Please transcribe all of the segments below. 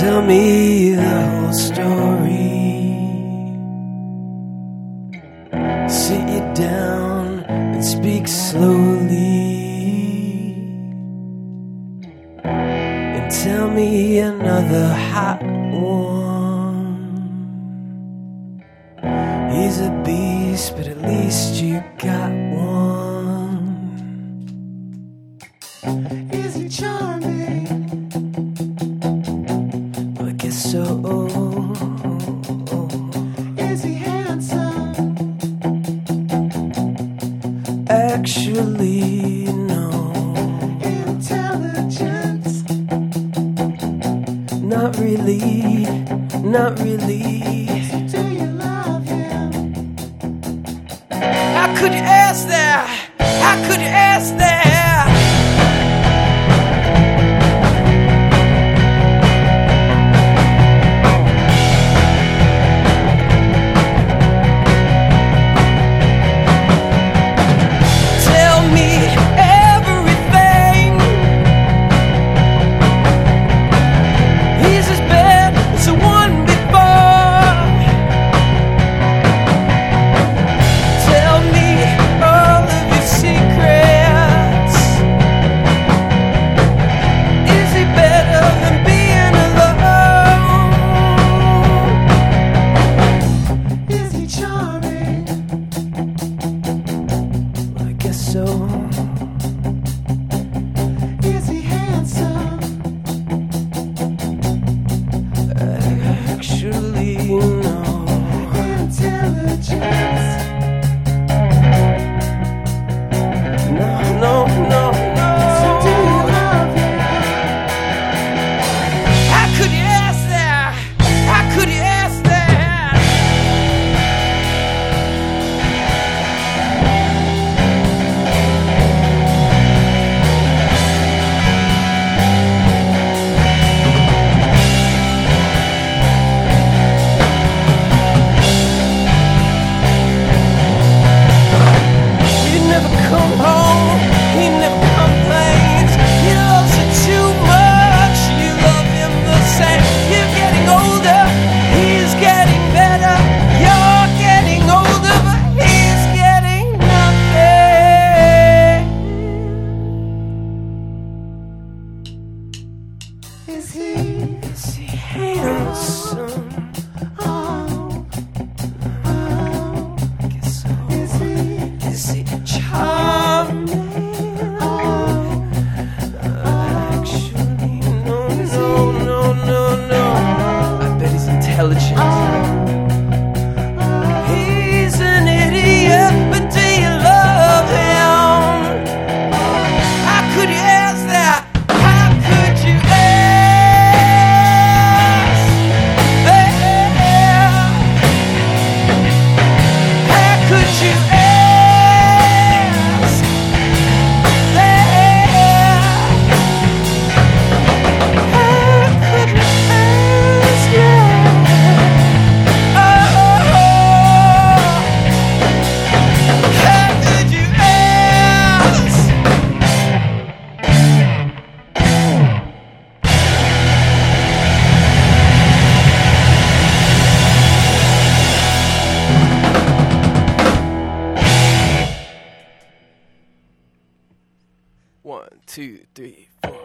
tell me the whole story. Sit you down and speak slowly. And tell me another hot one. He's a beast, but at least you got one. Is he charming? two, three, four.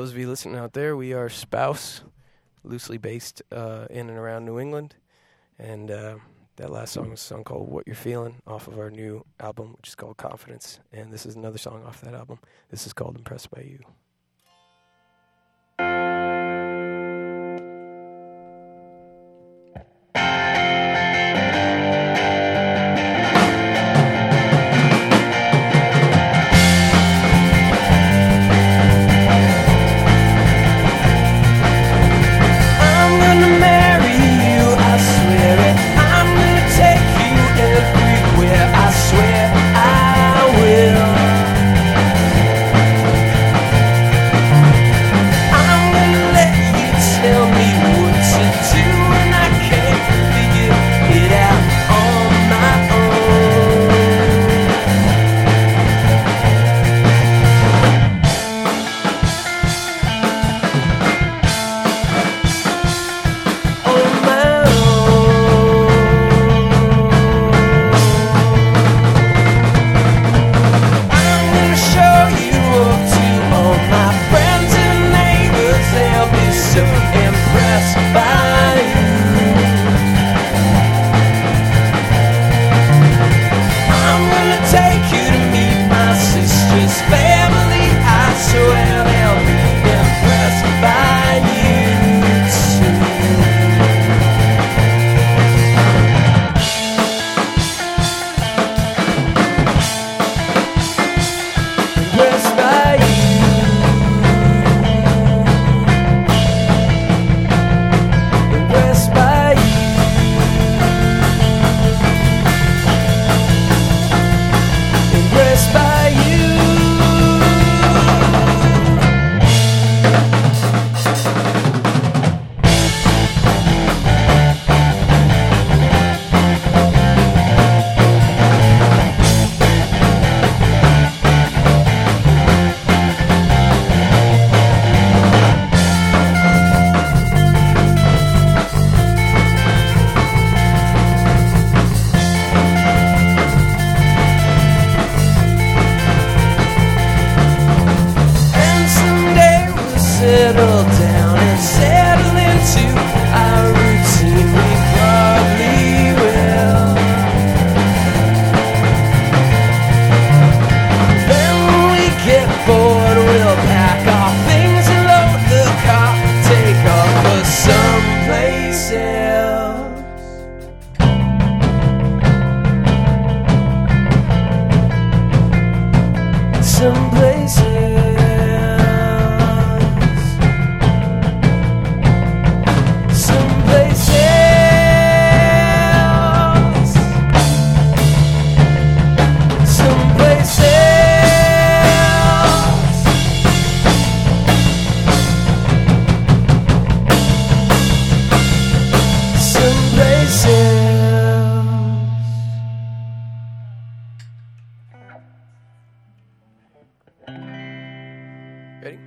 those of you listening out there, we are Spouse, loosely based uh, in and around New England. And uh, that last song was a song called What You're Feeling off of our new album, which is called Confidence. And this is another song off that album. This is called Impressed by You. Ready?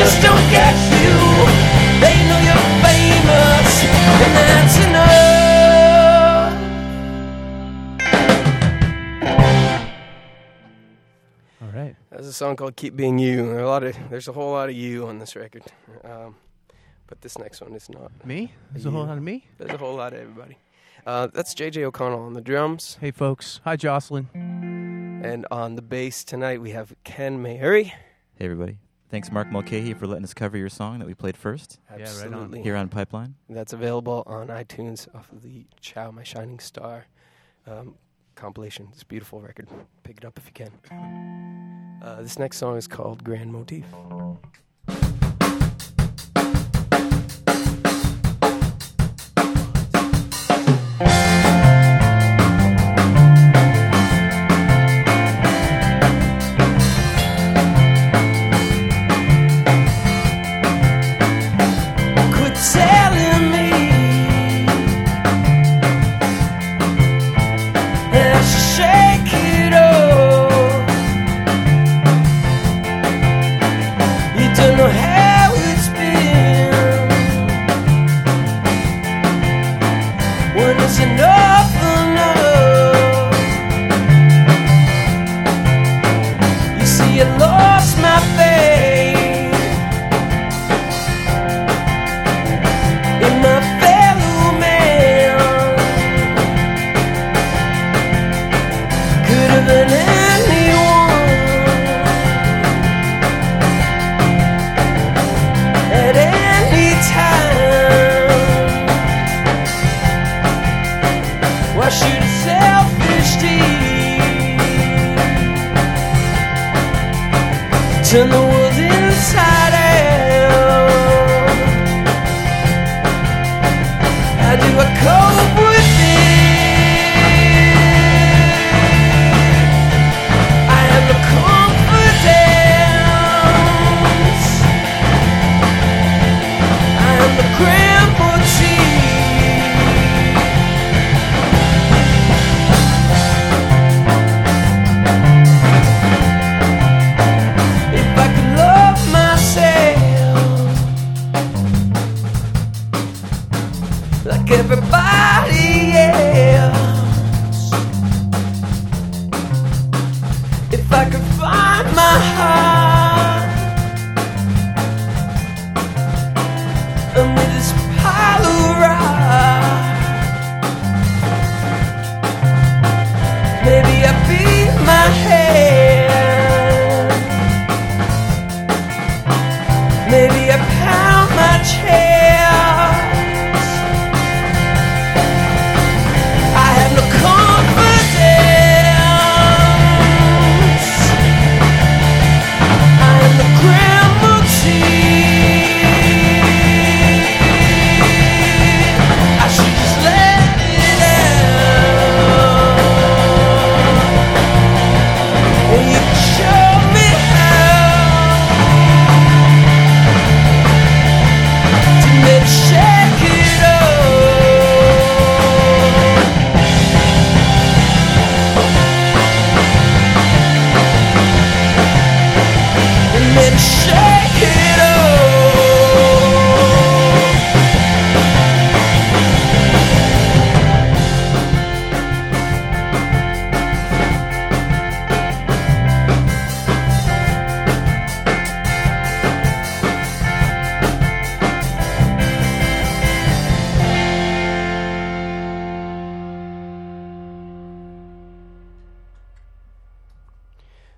Just don't get you. They know you're famous, and that's enough. All right. There's a song called "Keep Being You." There are a lot of, there's a whole lot of you on this record, um, but this next one is not. Me? There's a whole lot of me. There's a whole lot of everybody. Uh, that's JJ O'Connell on the drums, Hey, folks. Hi, Jocelyn. and on the bass tonight we have Ken Mayeri. Hey, everybody. Thanks, Mark Mulcahy, for letting us cover your song that we played first Yeah, right on. Absolutely. here on Pipeline. That's available on iTunes off of the Ciao My Shining Star um, compilation. It's a beautiful record. Pick it up if you can. Uh, this next song is called Grand Motif.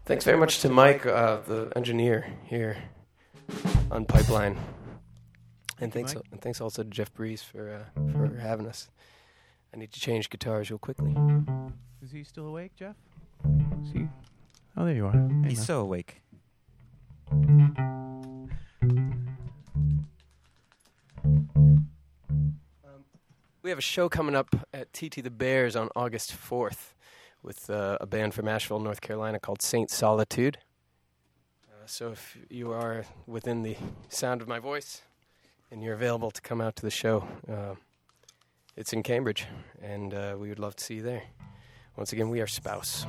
Thanks very much to Mike, uh, the engineer here on Pipeline, and thanks Mike. and thanks also to Jeff Breeze for uh, for having us. I need to change guitars real quickly. Is he still awake, Jeff? Is he? Oh, there you are. Hey, He's man. so awake. We have a show coming up at TT the Bears on August 4th with uh, a band from Asheville, North Carolina called Saint Solitude. Uh, so if you are within the sound of my voice and you're available to come out to the show, uh, it's in Cambridge, and uh, we would love to see you there. Once again, we are Spouse.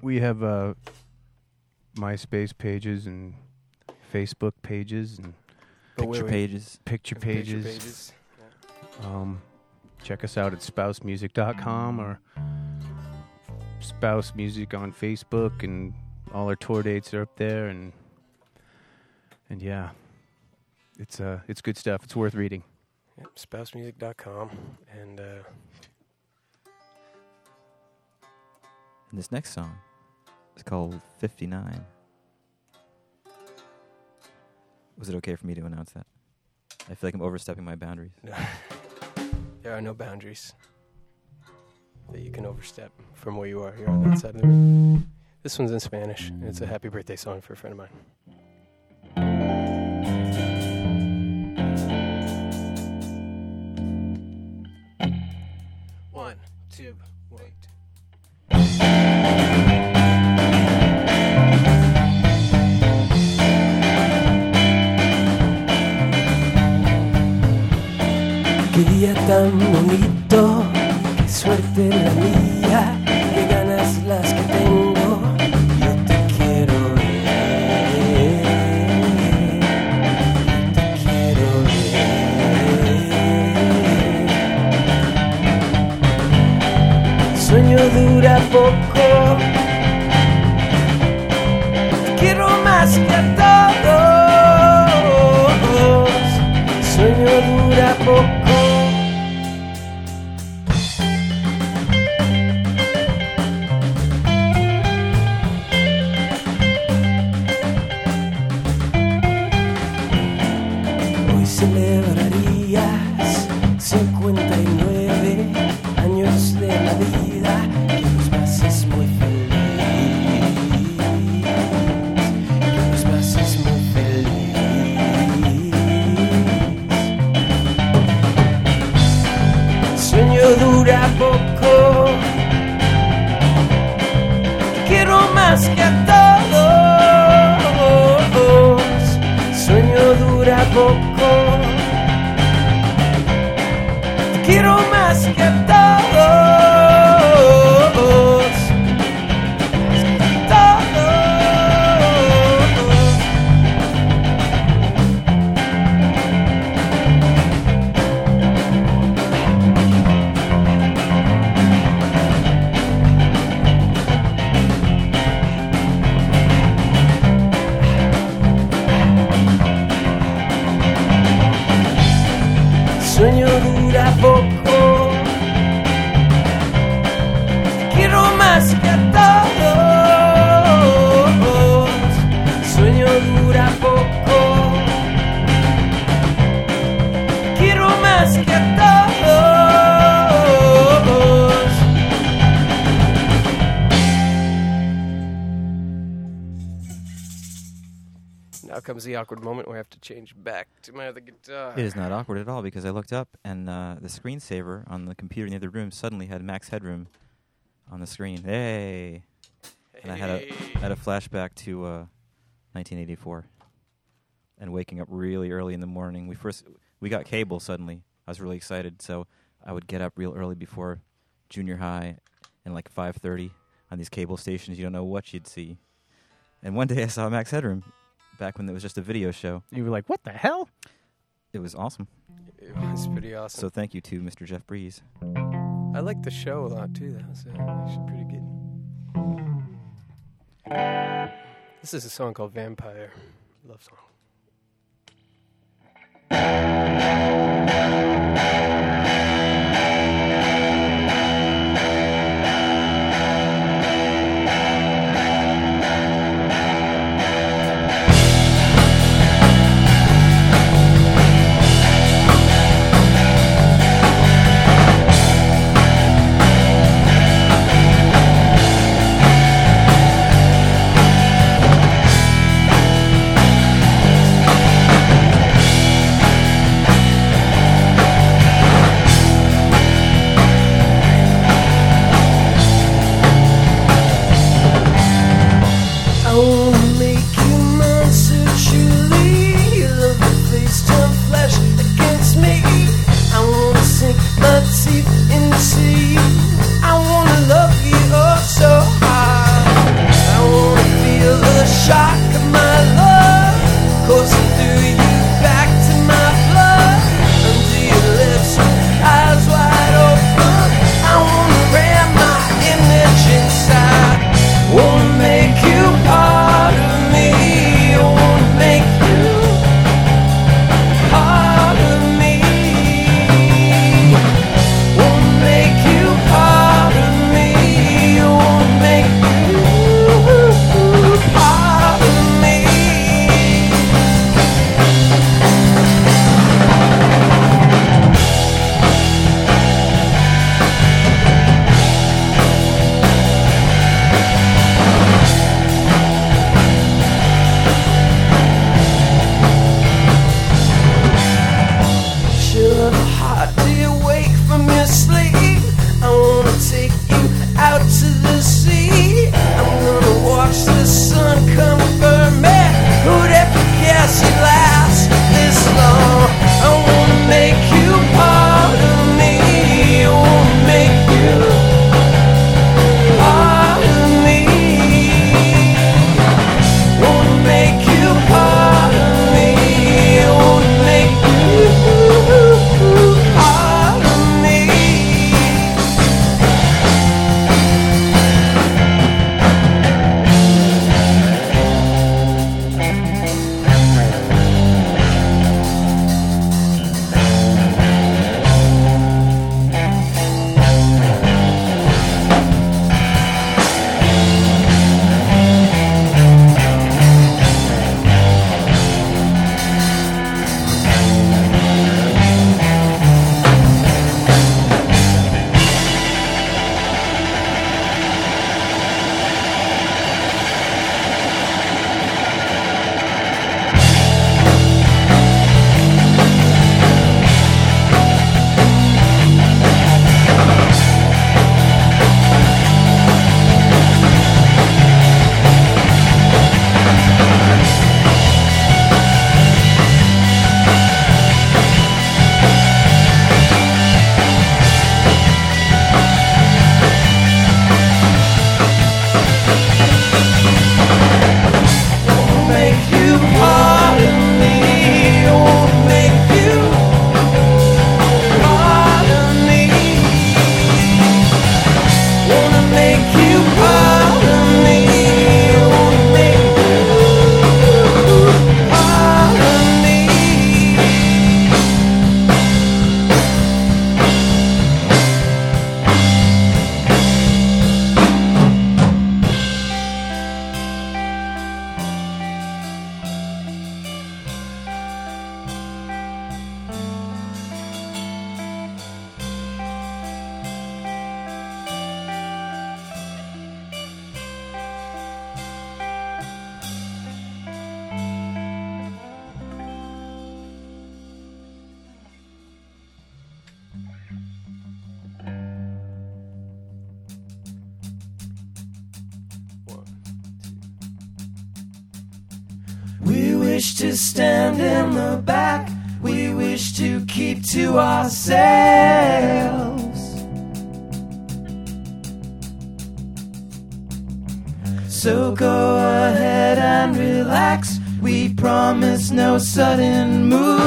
We have uh, MySpace pages and Facebook pages and But where Picture pages. picture Picture pages. pages. Um, check us out at spousemusic.com or Spouse Music on Facebook, and all our tour dates are up there. And and yeah, it's uh, it's good stuff. It's worth reading. Yep, spousemusic.com. And uh, And this next song is called 59. Was it okay for me to announce that? I feel like I'm overstepping my boundaries. there are no boundaries that you can overstep from where you are here on that side of the room. This one's in Spanish, and it's a happy birthday song for a friend of mine. Tan bonito, qué suerte la mía, qué ganas las que tengo, yo te quiero ver, yo te quiero ver. Sueño dura poco, te quiero más que a todos. Sueño dura poco. Comes the awkward moment where I have to change back to my other guitar. It is not awkward at all because I looked up and uh, the screensaver on the computer in the other room suddenly had max headroom on the screen. Hey! And I had a had a flashback to uh, 1984 and waking up really early in the morning. We first we got cable suddenly. I was really excited, so I would get up real early before junior high and like 5:30 on these cable stations. You don't know what you'd see. And one day I saw Max Headroom back when it was just a video show. You were like, "What the hell?" It was awesome. It was pretty awesome. So thank you to Mr. Jeff Breeze. I like the show a lot too. That was uh, actually pretty good. This is a song called Vampire. Love song. ourselves. So go ahead and relax. We promise no sudden move.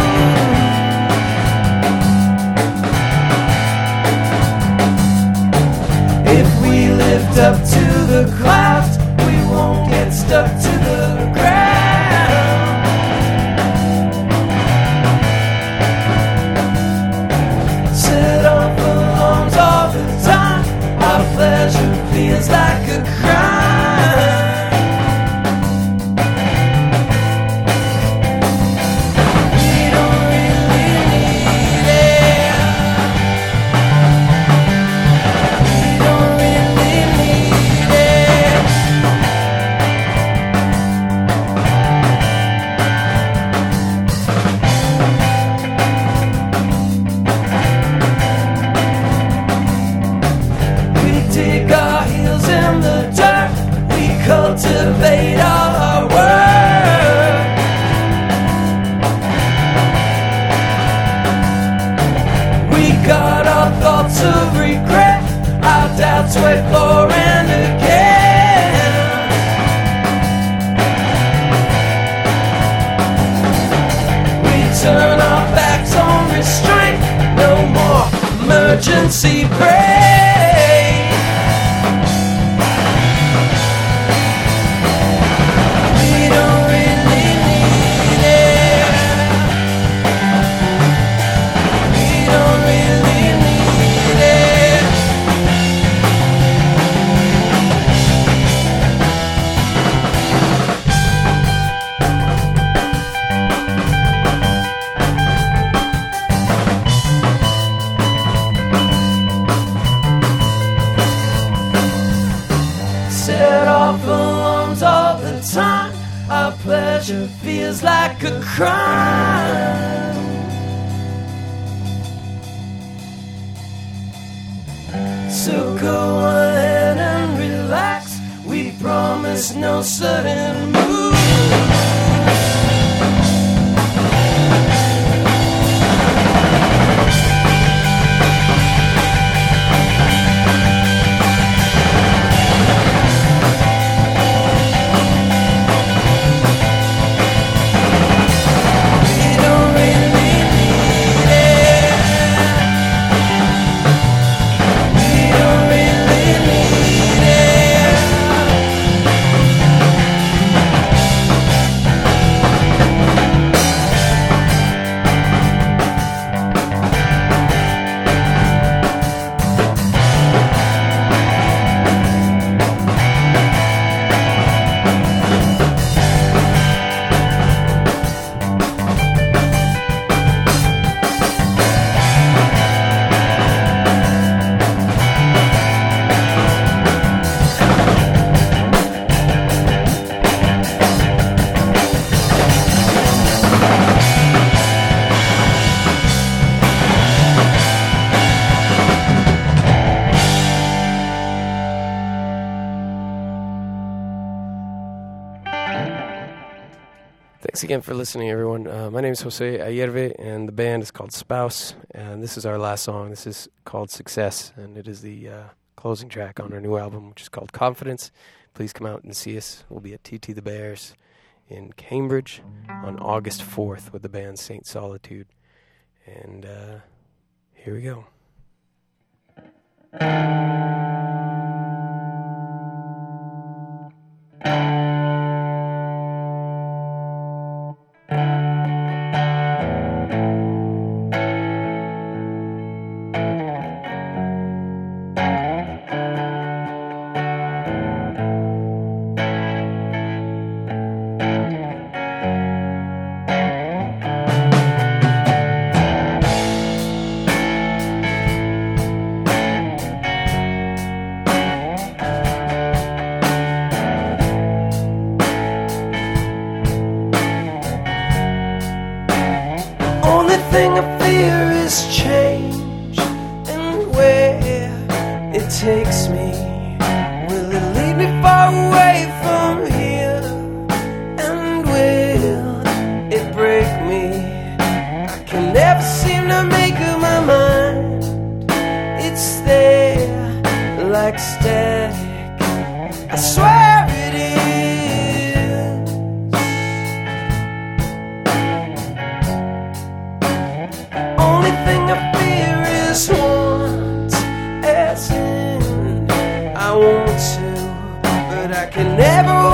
up to the clouds. We won't get stuck to. Again for listening, everyone. Uh, my name is Jose Ayerve, and the band is called Spouse. And this is our last song. This is called Success, and it is the uh, closing track on our new album, which is called Confidence. Please come out and see us. We'll be at TT the Bears in Cambridge on August 4th with the band Saint Solitude. And uh, here we go. I can never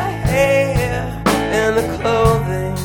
hair and the clothing.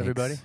Everybody.